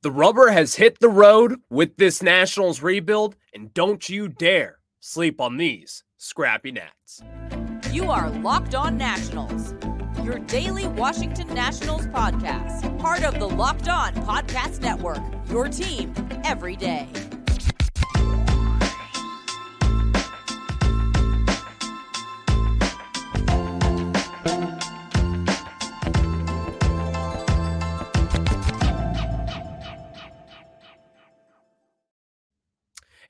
The rubber has hit the road with this Nationals rebuild, and don't you dare sleep on these scrappy Nats. You are Locked On Nationals, your daily Washington Nationals podcast, part of the Locked On Podcast Network, your team every day.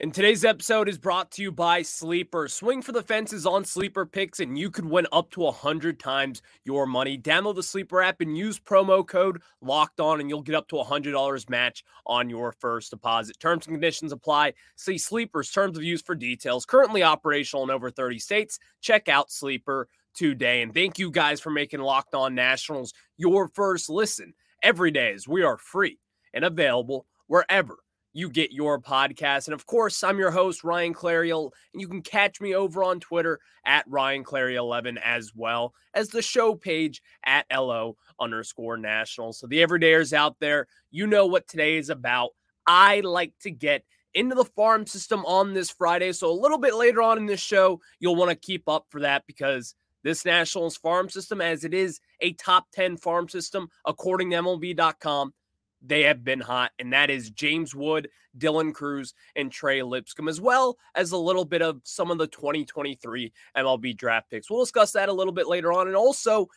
And today's episode is brought to you by Sleeper. Swing for the fences on Sleeper picks, and you could win up to 100 times your money. Download the Sleeper app and use promo code Locked On, and you'll get up to $100 match on your first deposit. Terms and conditions apply. See Sleeper's terms of use for details. Currently operational in over 30 states. Check out Sleeper today. And thank you guys for making Locked On Nationals your first listen every day as we are free and available wherever you get your podcast. And of course, I'm your host, Ryan Clary, and you can catch me over on Twitter at Ryan Clary11 as well as the show page at LO underscore national. So the everydayers out there, you know what today is about. I like to get into the farm system on this Friday. So a little bit later on in this show, you'll want to keep up for that because this Nationals farm system, as it is a top 10 farm system, according to MLB.com, they have been hot, and that is James Wood, Dylan Crews, and Trey Lipscomb, as well as a little bit of some of the 2023 MLB draft picks. We'll discuss that a little bit later on. And also,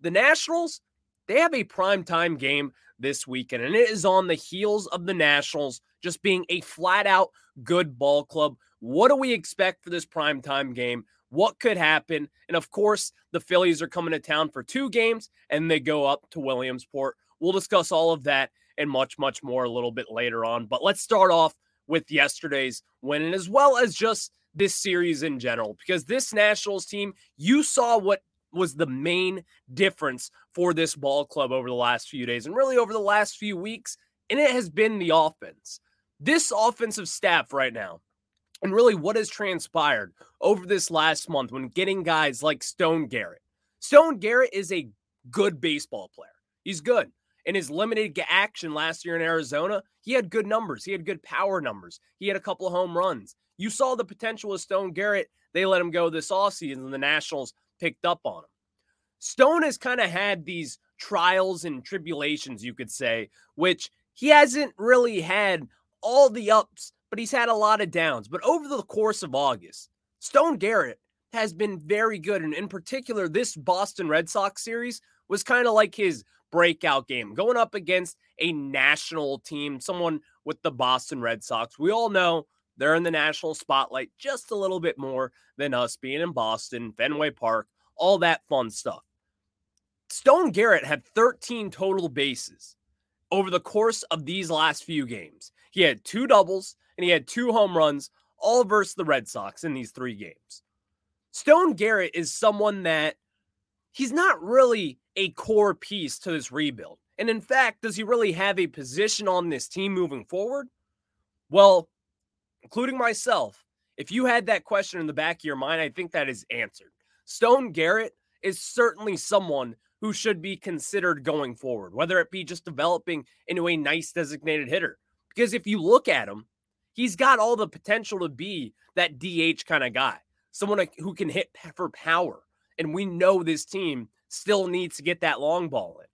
the Nationals, they have a primetime game this weekend, and it is on the heels of the Nationals just being a flat out good ball club. What do we expect for this primetime game? What could happen? And of course, the Phillies are coming to town for two games and they go up to Williamsport. We'll discuss all of that and much, much more a little bit later on. But let's start off with yesterday's win and as well as just this series in general, because this Nationals team, you saw what was the main difference for this ball club over the last few days and really over the last few weeks. And it has been the offense. This offensive staff right now, and really what has transpired over this last month when getting guys like Stone Garrett. Stone Garrett is a good baseball player. He's good in his limited action last year in Arizona, he had good numbers. He had good power numbers. He had a couple of home runs. You saw the potential of Stone Garrett. They let him go this offseason, and the Nationals picked up on him. Stone has kind of had these trials and tribulations, you could say, which he hasn't really had all the ups, but he's had a lot of downs. But over the course of August, Stone Garrett has been very good. And in particular, this Boston Red Sox series was kind of like his breakout game going up against a national team, someone with the Boston Red Sox. We all know they're in the national spotlight just a little bit more than us being in Boston, Fenway Park, all that fun stuff. Stone Garrett had 13 total bases over the course of these last few games. He had two doubles and he had two home runs, all versus the Red Sox in these three games. Stone Garrett is someone that he's not really a core piece to this rebuild. And in fact, does he really have a position on this team moving forward? Well, including myself, if you had that question in the back of your mind, I think that is answered. Stone Garrett is certainly someone who should be considered going forward, whether it be just developing into a nice designated hitter. Because if you look at him, he's got all the potential to be that DH kind of guy, someone who can hit for power, and we know this team still needs to get that long ball in.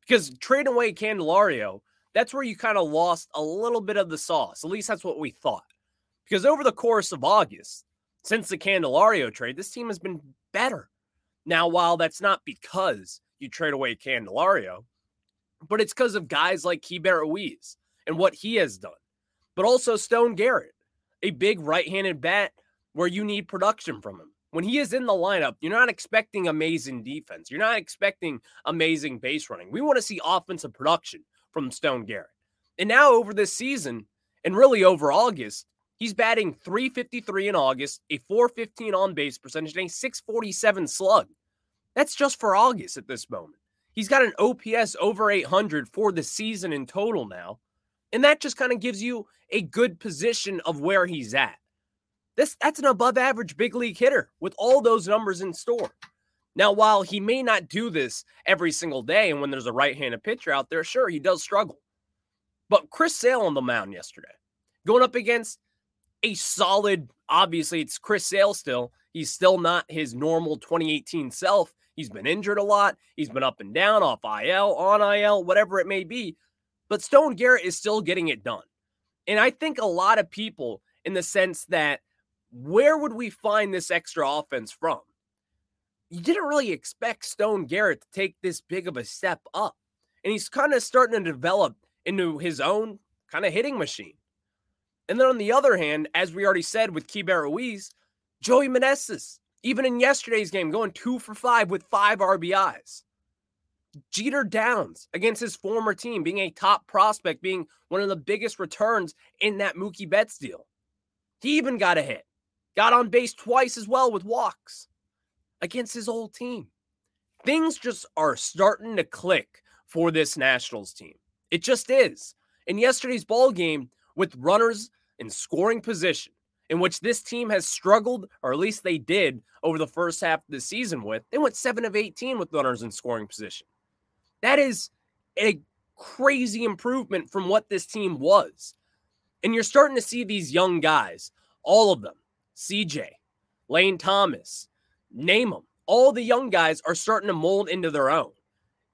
Because trading away Candelario, that's where you kind of lost a little bit of the sauce. At least that's what we thought. Because over the course of August, since the Candelario trade, this team has been better. Now, while that's not because you trade away Candelario, but it's because of guys like Keibert Ruiz and what he has done. But also Stone Garrett, a big right handed bat where you need production from him when he is in the lineup, you're not expecting amazing defense. You're not expecting amazing base running. We want to see offensive production from Stone Garrett. And now over this season, and really over August, he's batting 353 in August, a 415 on base percentage, and a 647 slug. That's just for August at this moment. He's got an OPS over 800 for the season in total now. And that just kind of gives you a good position of where he's at. This that's an above average big league hitter with all those numbers in store. Now, while he may not do this every single day, and when there's a right-handed pitcher out there, sure, he does struggle. But Chris Sale on the mound yesterday, going up against a solid, obviously, it's Chris Sale still. He's still not his normal 2018 self. He's been injured a lot. He's been up and down, off IL, on IL, whatever it may be. But Stone Garrett is still getting it done. And I think a lot of people, in the sense that where would we find this extra offense from? You didn't really expect Stone Garrett to take this big of a step up. And he's kind of starting to develop into his own kind of hitting machine. And then on the other hand, as we already said with Keibert Ruiz, Joey Meneses, even in yesterday's game, going two for five with five RBIs. Jeter Downs against his former team, being a top prospect, being one of the biggest returns in that Mookie Betts deal. He even got a hit, got on base twice as well with walks against his old team. Things just are starting to click for this Nationals team. It just is. In yesterday's ball game, with runners in scoring position, in which this team has struggled, or at least they did over the first half of the season with, they went 7 of 18 with runners in scoring position. That is a crazy improvement from what this team was. And you're starting to see these young guys, all of them, CJ, Lane Thomas, name them. All the young guys are starting to mold into their own.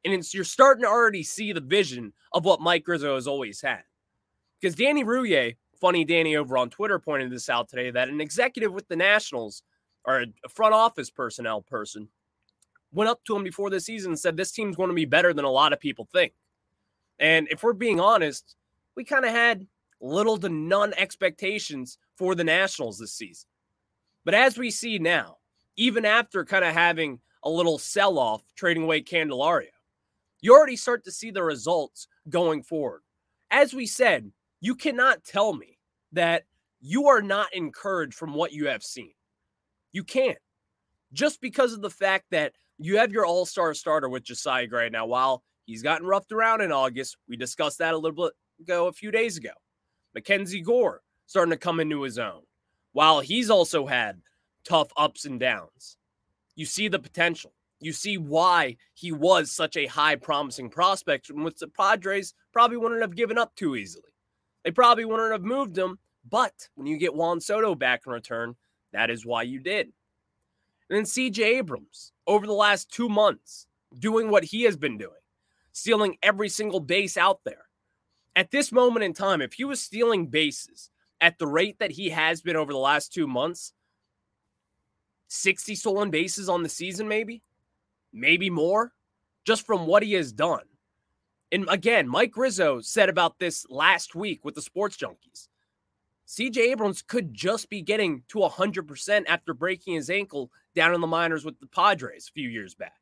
And it's, you're starting to already see the vision of what Mike Rizzo has always had. Because Danny Rouhier, funny Danny over on Twitter pointed this out today, that an executive with the Nationals or a front office personnel person went up to him before the season and said, This team's going to be better than a lot of people think. And if we're being honest, we kind of had little to none expectations for the Nationals this season. But as we see now, even after kind of having a little sell off trading away Candelario, you already start to see the results going forward. As we said, you cannot tell me that you are not encouraged from what you have seen. You can't. Just because of the fact that you have your all star starter with Josiah Gray. Now, while he's gotten roughed around in August, we discussed that a little bit ago, a few days ago. Mackenzie Gore starting to come into his own, while he's also had tough ups and downs. You see the potential. You see why he was such a high promising prospect, which the Padres probably wouldn't have given up too easily. They probably wouldn't have moved him, but when you get Juan Soto back in return, that is why you did. And then CJ Abrams, over the last two months, doing what he has been doing, stealing every single base out there. At this moment in time, if he was stealing bases at the rate that he has been over the last two months, 60 stolen bases on the season, maybe, maybe more, just from what he has done. And again, Mike Rizzo said about this last week with the Sports Junkies. CJ Abrams could just be getting to 100% after breaking his ankle down in the minors with the Padres a few years back.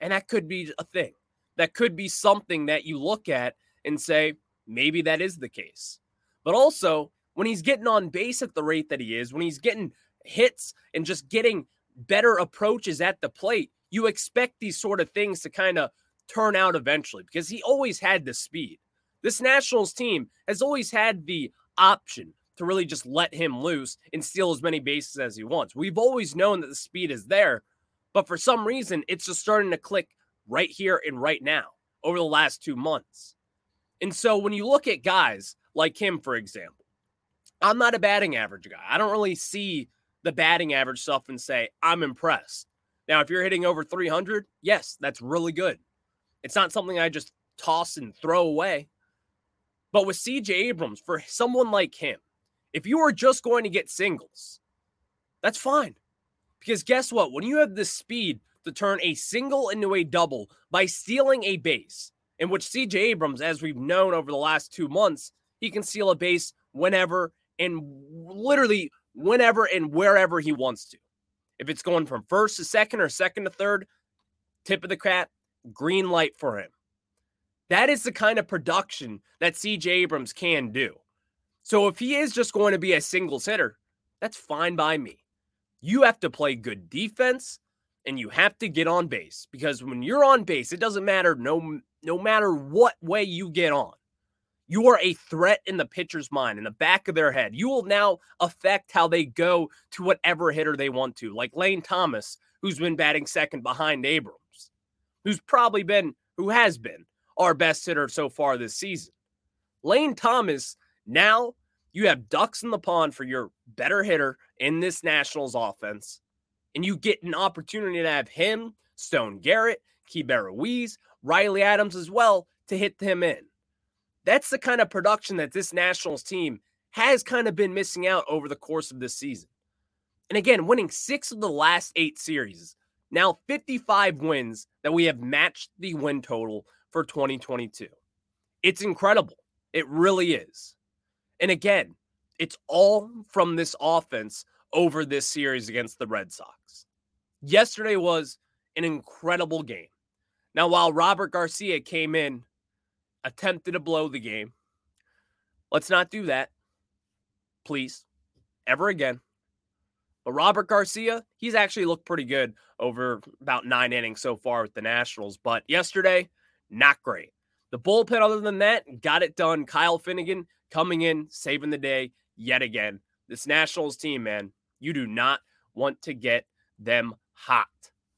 And that could be a thing. That could be something that you look at and say, maybe that is the case. But also, when he's getting on base at the rate that he is, when he's getting hits and just getting better approaches at the plate, you expect these sort of things to kind of turn out eventually because he always had the speed. This Nationals team has always had the option to really just let him loose and steal as many bases as he wants. We've always known that the speed is there, but for some reason, it's just starting to click right here and right now over the last two months. And so when you look at guys like him, for example, I'm not a batting average guy. I don't really see the batting average stuff and say, I'm impressed. Now, if you're hitting over 300, yes, that's really good. It's not something I just toss and throw away. But with CJ Abrams, for someone like him, if you are just going to get singles, that's fine. Because guess what? When you have the speed to turn a single into a double by stealing a base, in which CJ Abrams, as we've known over the last two months, he can steal a base whenever and literally whenever and wherever he wants to. If it's going from first to second or second to third, tip of the cap, green light for him. That is the kind of production that CJ Abrams can do. So if he is just going to be a singles hitter, that's fine by me. You have to play good defense and you have to get on base because when you're on base, it doesn't matter no no matter what way you get on. You are a threat in the pitcher's mind, in the back of their head. You will now affect how they go to whatever hitter they want to, like Lane Thomas, who's been batting second behind Abrams, who's probably been, who has been our best hitter so far this season. Lane Thomas, now you have ducks in the pond for your better hitter in this Nationals offense. And you get an opportunity to have him, Stone Garrett, Keibert Ruiz, Riley Adams as well to hit him in. That's the kind of production that this Nationals team has kind of been missing out over the course of this season. And again, winning six of the last eight series, now 55 wins that we have matched the win total for 2022. It's incredible. It really is. And again, it's all from this offense over this series against the Red Sox. Yesterday was an incredible game. Now, while Robert Garcia came in, attempted to blow the game, let's not do that, please, ever again. But Robert Garcia, he's actually looked pretty good over about nine innings so far with the Nationals. But yesterday, not great. The bullpen, other than that, got it done. Kyle Finnegan coming in, saving the day yet again. This Nationals team, man, you do not want to get them hot.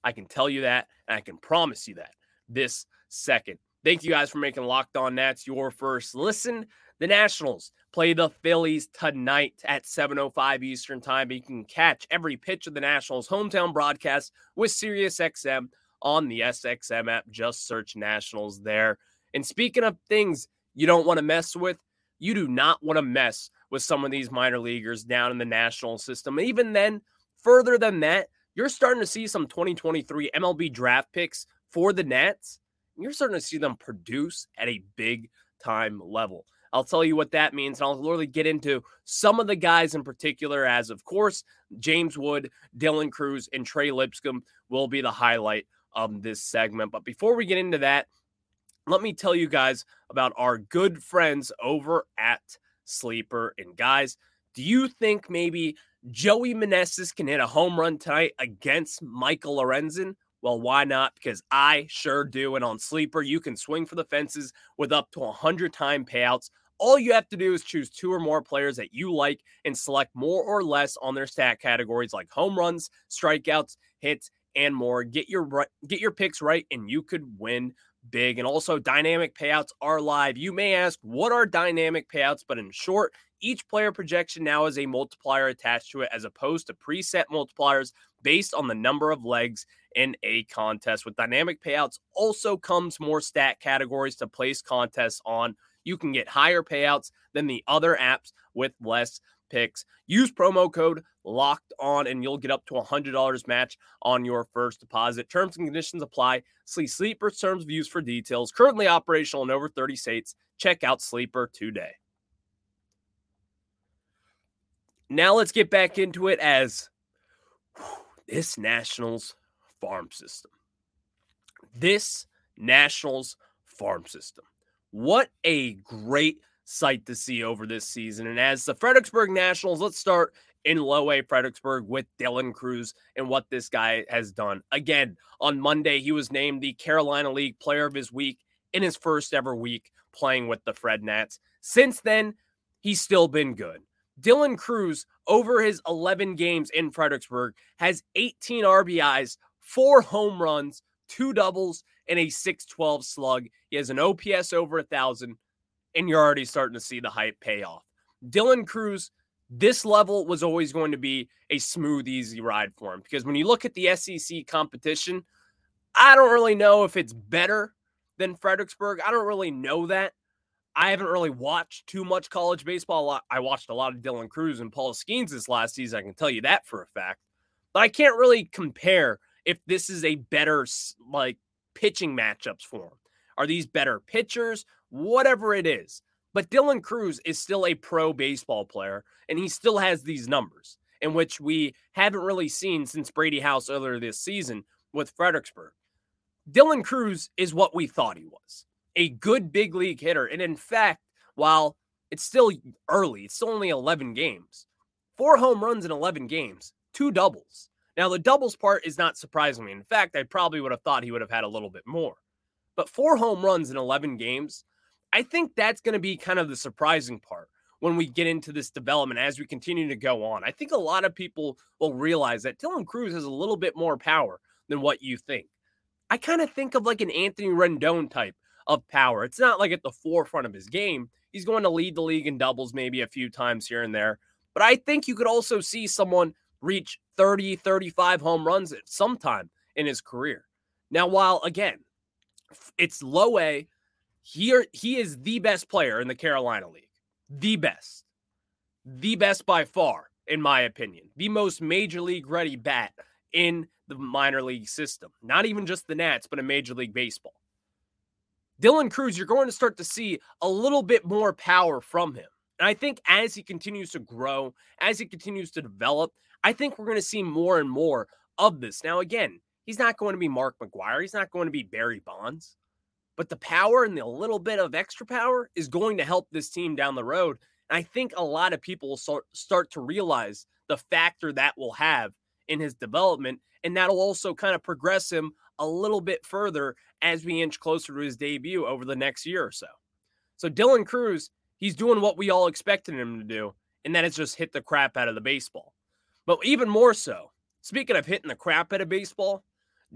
I can tell you that, and I can promise you that this second. Thank you guys for making Locked On Nats your first listen. The Nationals play the Phillies tonight at 7:05 Eastern Time. You can catch every pitch of the Nationals hometown broadcast with SiriusXM on the SXM app. Just search Nationals there. And speaking of things you don't want to mess with, you do not want to mess with some of these minor leaguers down in the national system. And Even then, further than that, you're starting to see some 2023 MLB draft picks for the Nats. You're starting to see them produce at a big time level. I'll tell you what that means, and I'll literally get into some of the guys in particular, as of course, James Wood, Dylan Crews, and Trey Lipscomb will be the highlight of this segment. But before we get into that, let me tell you guys about our good friends over at Sleeper. And guys, do you think maybe Joey Meneses can hit a home run tonight against Michael Lorenzen? Well, why not? Because I sure do. And on Sleeper, you can swing for the fences with up to 100 time payouts. All you have to do is choose two or more players that you like and select more or less on their stat categories like home runs, strikeouts, hits, and more. Get your get your picks right, and you could win big. And also, dynamic payouts are live. You may ask, what are dynamic payouts? But in short, each player projection now has a multiplier attached to it as opposed to preset multipliers based on the number of legs in a contest. With dynamic payouts, also comes more stat categories to place contests on. You can get higher payouts than the other apps with less picks. Use promo code locked on and you'll get up to a $100 match on your first deposit. Terms and conditions apply. See Sleeper terms use for details. Currently operational in over 30 states. Check out Sleeper today. Now let's get back into it as whew, this Nationals farm system. This Nationals farm system. What a great sight to see over this season. And as the Fredericksburg Nationals, let's start in low A Fredericksburg with Dylan Crews and what this guy has done. Again, on Monday, he was named the Carolina League Player of His Week in his first ever week playing with the Fred Nats. Since then, he's still been good. Dylan Crews, over his 11 games in Fredericksburg, has 18 RBIs, four home runs, two doubles, and a 612 slug. He has an OPS over a thousand, and you're already starting to see the hype pay off. Dylan Crews, this level was always going to be a smooth, easy ride for him because when you look at the SEC competition, I don't really know if it's better than Fredericksburg. I don't really know that. I haven't really watched too much college baseball. I watched a lot of Dylan Crews and Paul Skenes this last season. I can tell you that for a fact. But I can't really compare if this is a better like pitching matchups for him. Are these better pitchers? whatever it is. But Dylan Crews is still a pro baseball player, and he still has these numbers, in which we haven't really seen since Brady House earlier this season with Fredericksburg. Dylan Crews is what we thought he was a good big league hitter. And in fact, while it's still early, it's still only 11 games, four home runs in 11 games, two doubles. Now, the doubles part is not surprising me. In fact, I probably would have thought he would have had a little bit more. But four home runs in 11 games, I think that's going to be kind of the surprising part when we get into this development as we continue to go on. I think a lot of people will realize that Dylan Crews has a little bit more power than what you think. I kind of think of like an Anthony Rendon type of power. It's not like at the forefront of his game. He's going to lead the league in doubles maybe a few times here and there. But I think you could also see someone reach 30, 35 home runs at some time in his career. Now, while again, it's low A, here he is the best player in the Carolina League. The best. The best by far, in my opinion. The most major league ready bat in the minor league system. Not even just the Nats, but in Major League Baseball. Dylan Crews, you're going to start to see a little bit more power from him. And I think as he continues to grow, as he continues to develop, I think we're going to see more and more of this. Now, again, he's not going to be Mark McGwire. He's not going to be Barry Bonds. But the power and the little bit of extra power is going to help this team down the road. And I think a lot of people will start to realize the factor that will have in his development. And that'll also kind of progress him a little bit further as we inch closer to his debut over the next year or so. So Dylan Crews, he's doing what we all expected him to do, and that is just hit the crap out of the baseball. But even more so, speaking of hitting the crap out of baseball,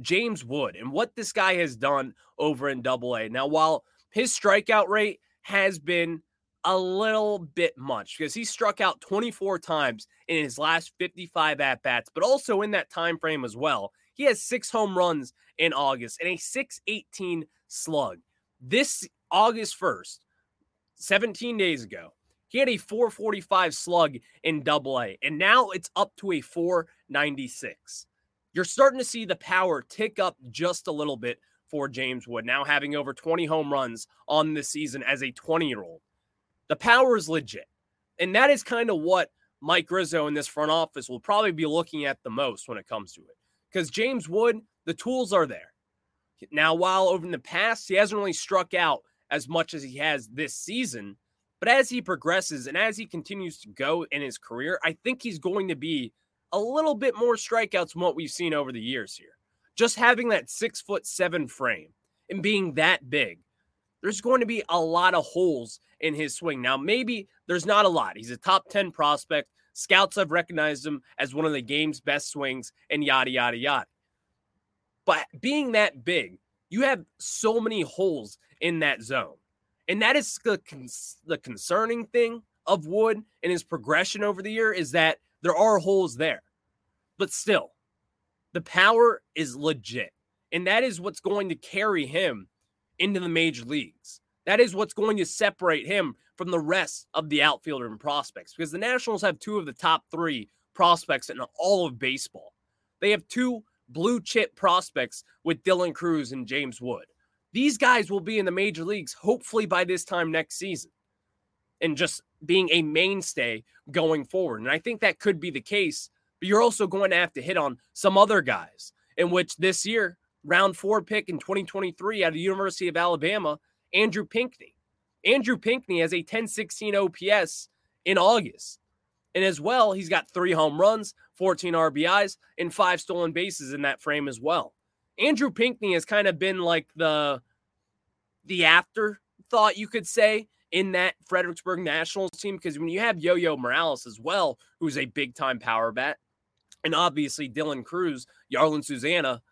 James Wood and what this guy has done over in Double A. Now, while his strikeout rate has been a little bit much because he struck out 24 times in his last 55 at bats, but also in that time frame as well. He has six home runs in August and a 618 slug. This August 1st, 17 days ago, he had a 445 slug in double A, and now it's up to a 496. You're starting to see the power tick up just a little bit for James Wood, now having over 20 home runs on this season as a 20 year old. The power is legit. And that is kind of what Mike Rizzo in this front office will probably be looking at the most when it comes to it. Because James Wood, the tools are there. Now, while over in the past, he hasn't really struck out as much as he has this season, but as he progresses and as he continues to go in his career, I think he's going to be a little bit more strikeouts than what we've seen over the years here. Just having that six foot seven frame and being that big there's going to be a lot of holes in his swing. Now, maybe there's not a lot. He's a top 10 prospect. Scouts have recognized him as one of the game's best swings and yada, yada, yada. But being that big, you have so many holes in that zone. And that is the, the concerning thing of Wood and his progression over the year is that there are holes there. But still, the power is legit. And that is what's going to carry him into the major leagues. That is what's going to separate him from the rest of the outfielder and prospects because the Nationals have two of the top three prospects in all of baseball. They have two blue chip prospects with Dylan Crews and James Wood. These guys will be in the major leagues hopefully by this time next season and just being a mainstay going forward. And I think that could be the case, but you're also going to have to hit on some other guys in which this year round four pick in 2023 out of the University of Alabama, Andrew Pinckney. Andrew Pinckney has a 1016 OPS in August. And as well, he's got three home runs, 14 RBIs, and five stolen bases in that frame as well. Andrew Pinckney has kind of been like the the afterthought, you could say, in that Fredericksburg Nationals team. Because when you have Yo Yo Morales as well, who's a big time power bat, and obviously Dylan Crews, Jarlin Susana,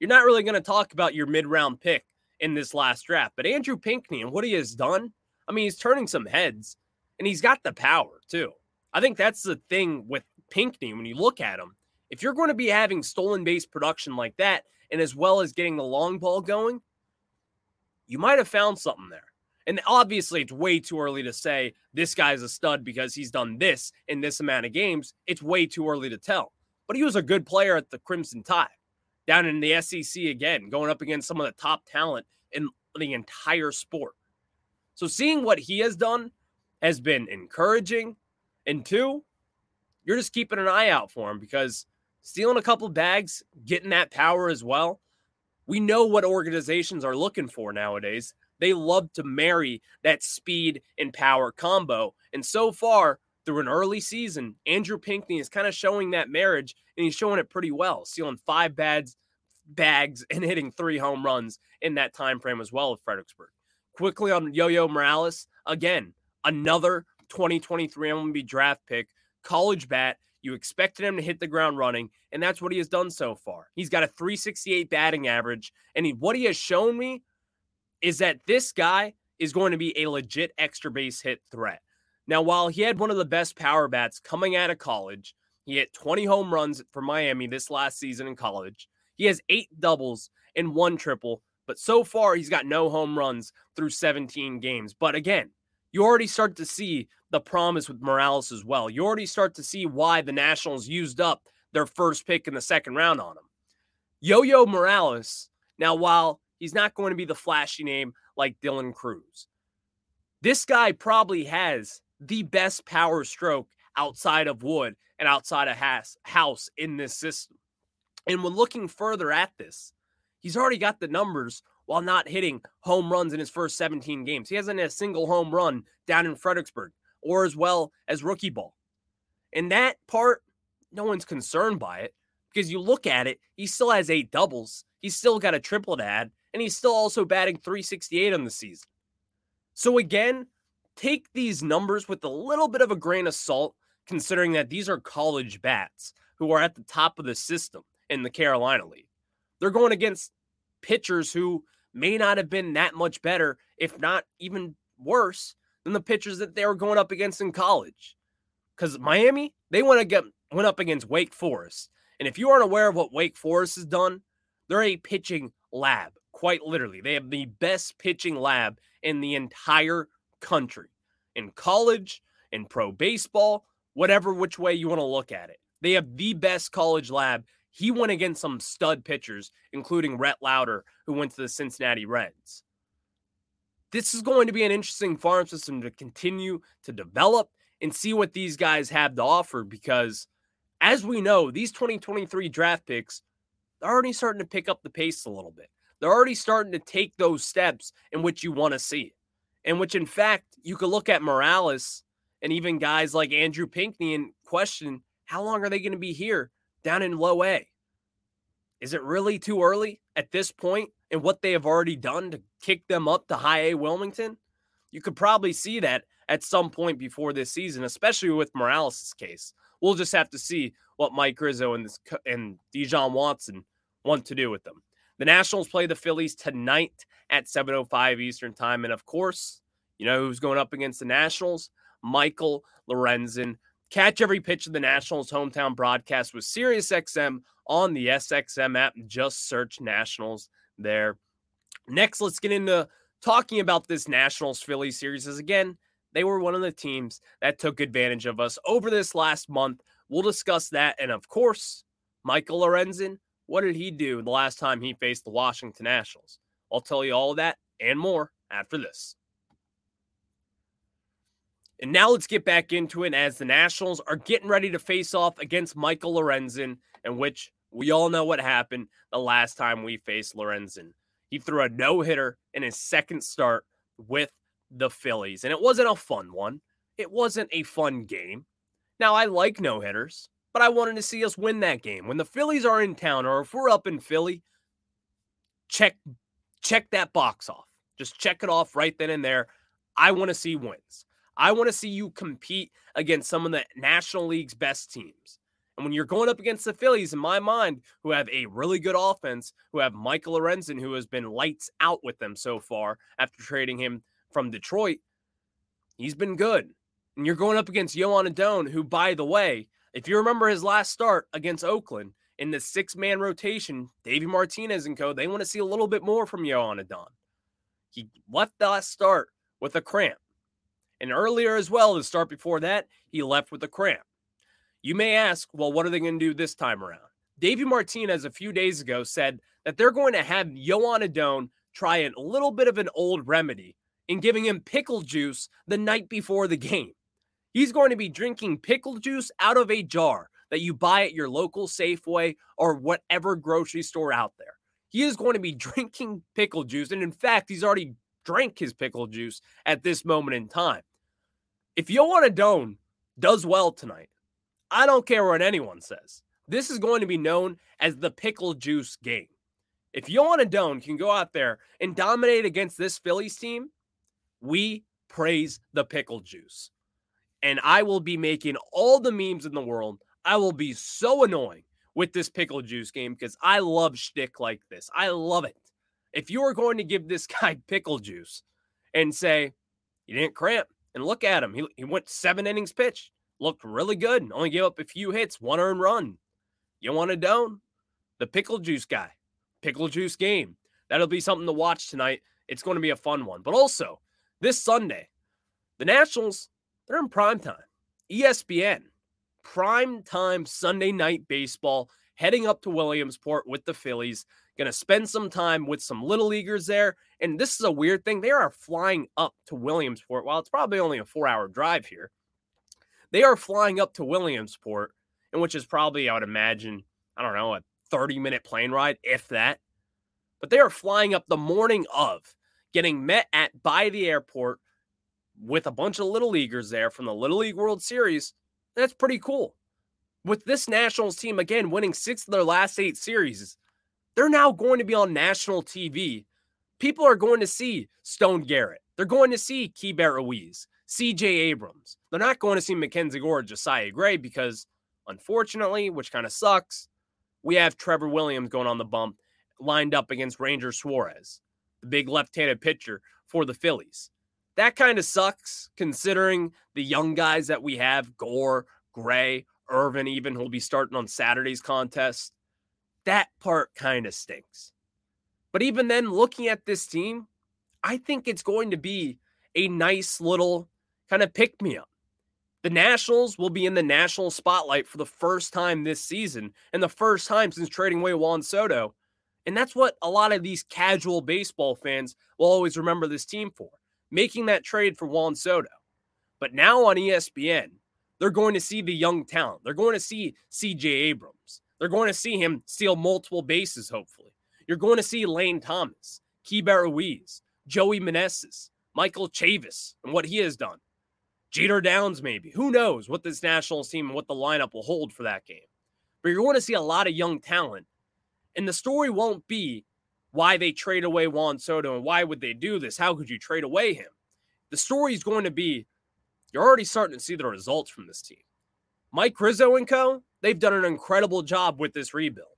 you're not really going to talk about your mid round pick in this last draft. But Andrew Pinckney and what he has done, I mean, he's turning some heads and he's got the power too. I think that's the thing with Pinckney when you look at him. If you're going to be having stolen base production like that, and as well as getting the long ball going, you might have found something there. And obviously, it's way too early to say this guy's a stud because he's done this in this amount of games. It's way too early to tell. But he was a good player at the Crimson Tide down in the SEC again, going up against some of the top talent in the entire sport. So seeing what he has done has been encouraging. And two, you're just keeping an eye out for him because stealing a couple bags, getting that power as well. We know what organizations are looking for nowadays. They love to marry that speed and power combo. And so far, through an early season, Andrew Pinckney is kind of showing that marriage, and he's showing it pretty well, stealing five bags, bags and hitting three home runs in that time frame as well with Fredericksburg. Quickly on Yo-Yo Morales, again, another 2023 MLB draft pick, college bat. You expected him to hit the ground running, and that's what he has done so far. He's got a 368 batting average, and he, what he has shown me is that this guy is going to be a legit extra base hit threat. Now, while he had one of the best power bats coming out of college, he hit 20 home runs for Miami this last season in college. He has eight doubles and one triple, but so far he's got no home runs through 17 games. But again, you already start to see the promise with Morales as well. You already start to see why the Nationals used up their first pick in the second round on him. Yo Yo Morales, now, while he's not going to be the flashy name like Dylan Crews, this guy probably has the best power stroke outside of Wood and outside of House in this system. And when looking further at this, he's already got the numbers while not hitting home runs in his first 17 games. He hasn't had a single home run down in Fredericksburg or as well as rookie ball. And that part, no one's concerned by it because you look at it, he still has eight doubles. He's still got a triple to add, and he's still also batting 368 on the season. So again, take these numbers with a little bit of a grain of salt, considering that these are college bats who are at the top of the system in the Carolina League. They're going against pitchers who may not have been that much better, if not even worse, than the pitchers that they were going up against in college. Because Miami, they went, get, went up against Wake Forest. And if you aren't aware of what Wake Forest has done, they're a pitching lab, quite literally. They have the best pitching lab in the entire country, in college, in pro baseball, whatever which way you want to look at it. They have the best college lab he went against some stud pitchers, including Rhett Lowder, who went to the Cincinnati Reds. This is going to be an interesting farm system to continue to develop and see what these guys have to offer because, as we know, these 2023 draft picks are already starting to pick up the pace a little bit. They're already starting to take those steps in which you want to see, in which, in fact, you could look at Morales and even guys like Andrew Pinckney and question how long are they going to be here down in low A. Is it really too early at this point and what they have already done to kick them up to high A Wilmington? You could probably see that at some point before this season, especially with Morales' case. We'll just have to see what Mike Rizzo and this, and DeJon Watson want to do with them. The Nationals play the Phillies tonight at 7:05 Eastern Time, and of course, you know who's going up against the Nationals? Michael Lorenzen Catch every pitch of the Nationals hometown broadcast with SiriusXM on the SXM app. Just search Nationals there. Next, let's get into talking about this Nationals Philly series. As again, they were one of the teams that took advantage of us over this last month. We'll discuss that. And of course, Michael Lorenzen, what did he do the last time he faced the Washington Nationals? I'll tell you all of that and more after this. And now let's get back into it as the Nationals are getting ready to face off against Michael Lorenzen, in which we all know what happened the last time we faced Lorenzen. He threw a no hitter in his second start with the Phillies, and it wasn't a fun one. It wasn't a fun game. Now, I like no hitters, but I wanted to see us win that game. When the Phillies are in town, or if we're up in Philly, check check that box off. Just check it off right then and there. I want to see wins. I want to see you compete against some of the National League's best teams. And when you're going up against the Phillies, in my mind, who have a really good offense, who have Michael Lorenzen, who has been lights out with them so far after trading him from Detroit, he's been good. And you're going up against Joan Adon, who, by the way, if you remember his last start against Oakland in the six man rotation, Davey Martinez and co., they want to see a little bit more from Joan Adon. He left the last start with a cramp. And earlier as well, the start before that, he left with a cramp. You may ask, well, what are they going to do this time around? Davey Martinez a few days ago said that they're going to have Joan Adon try a little bit of an old remedy in giving him pickle juice the night before the game. He's going to be drinking pickle juice out of a jar that you buy at your local Safeway or whatever grocery store out there. He is going to be drinking pickle juice. And in fact, he's already drank his pickle juice at this moment in time. If Joan Adon does well tonight, I don't care what anyone says. This is going to be known as the pickle juice game. If Joan Adon can go out there and dominate against this Phillies team, we praise the pickle juice. And I will be making all the memes in the world. I will be so annoying with this pickle juice game because I love shtick like this. I love it. If you are going to give this guy pickle juice and say, he didn't cramp, and look at him, he, he went seven innings pitched, looked really good, only gave up a few hits, one earned run. You want to down? The pickle juice guy, pickle juice game. That'll be something to watch tonight. It's going to be a fun one. But also, this Sunday, the Nationals, they're in prime time. ESPN, prime time Sunday night baseball, heading up to Williamsport with the Phillies. Going to spend some time with some little leaguers there. And this is a weird thing. They are flying up to Williamsport. While it's probably only a four hour drive here, they are flying up to Williamsport, and which is probably, I would imagine, I don't know, a 30 minute plane ride, if that. But they are flying up the morning of, getting met at by the airport with a bunch of little leaguers there from the Little League World Series. That's pretty cool. With this Nationals team again winning six of their last eight series, they're now going to be on national TV. People are going to see Stone Garrett. They're going to see Keibert Ruiz, CJ Abrams. They're not going to see Mackenzie Gore or Josiah Gray because, unfortunately, which kind of sucks, we have Trevor Williams going on the bump lined up against Ranger Suarez, the big left handed pitcher for the Phillies. That kind of sucks considering the young guys that we have Gore, Gray, Irvin, even who'll be starting on Saturday's contest. That part kind of stinks. But even then, looking at this team, I think it's going to be a nice little kind of pick me up. The Nationals will be in the national spotlight for the first time this season and the first time since trading away Juan Soto. And that's what a lot of these casual baseball fans will always remember this team for making that trade for Juan Soto. But now on ESPN, they're going to see the young talent. They're going to see CJ Abrams. They're going to see him steal multiple bases, hopefully. You're going to see Lane Thomas, Keibert Ruiz, Joey Meneses, Michael Chavis, and what he has done. Jeter Downs, maybe. Who knows what this Nationals team and what the lineup will hold for that game. But you're going to see a lot of young talent. And the story won't be why they trade away Juan Soto and why would they do this? How could you trade away him? The story is going to be you're already starting to see the results from this team. Mike Rizzo and co, they've done an incredible job with this rebuild.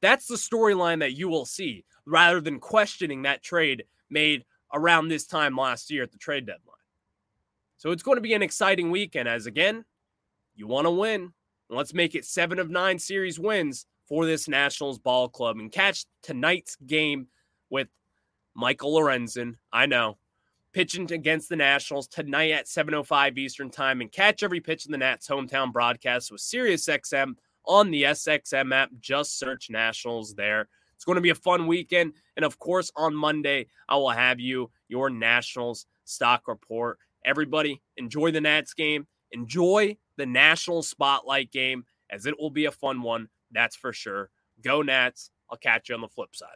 That's the storyline that you will see rather than questioning that trade made around this time last year at the trade deadline. So it's going to be an exciting weekend as again, you want to win. Let's make it seven of nine series wins for this Nationals ball club and catch tonight's game with Michael Lorenzen. I know. Pitching against the Nationals tonight at 7:05 Eastern Time and catch every pitch in the Nats hometown broadcast with SiriusXM on the SXM app. Just search Nationals there. It's going to be a fun weekend. And of course, on Monday, I will have you your Nationals stock report. Everybody, enjoy the Nats game. Enjoy the National Spotlight game as it will be a fun one. That's for sure. Go Nats. I'll catch you on the flip side.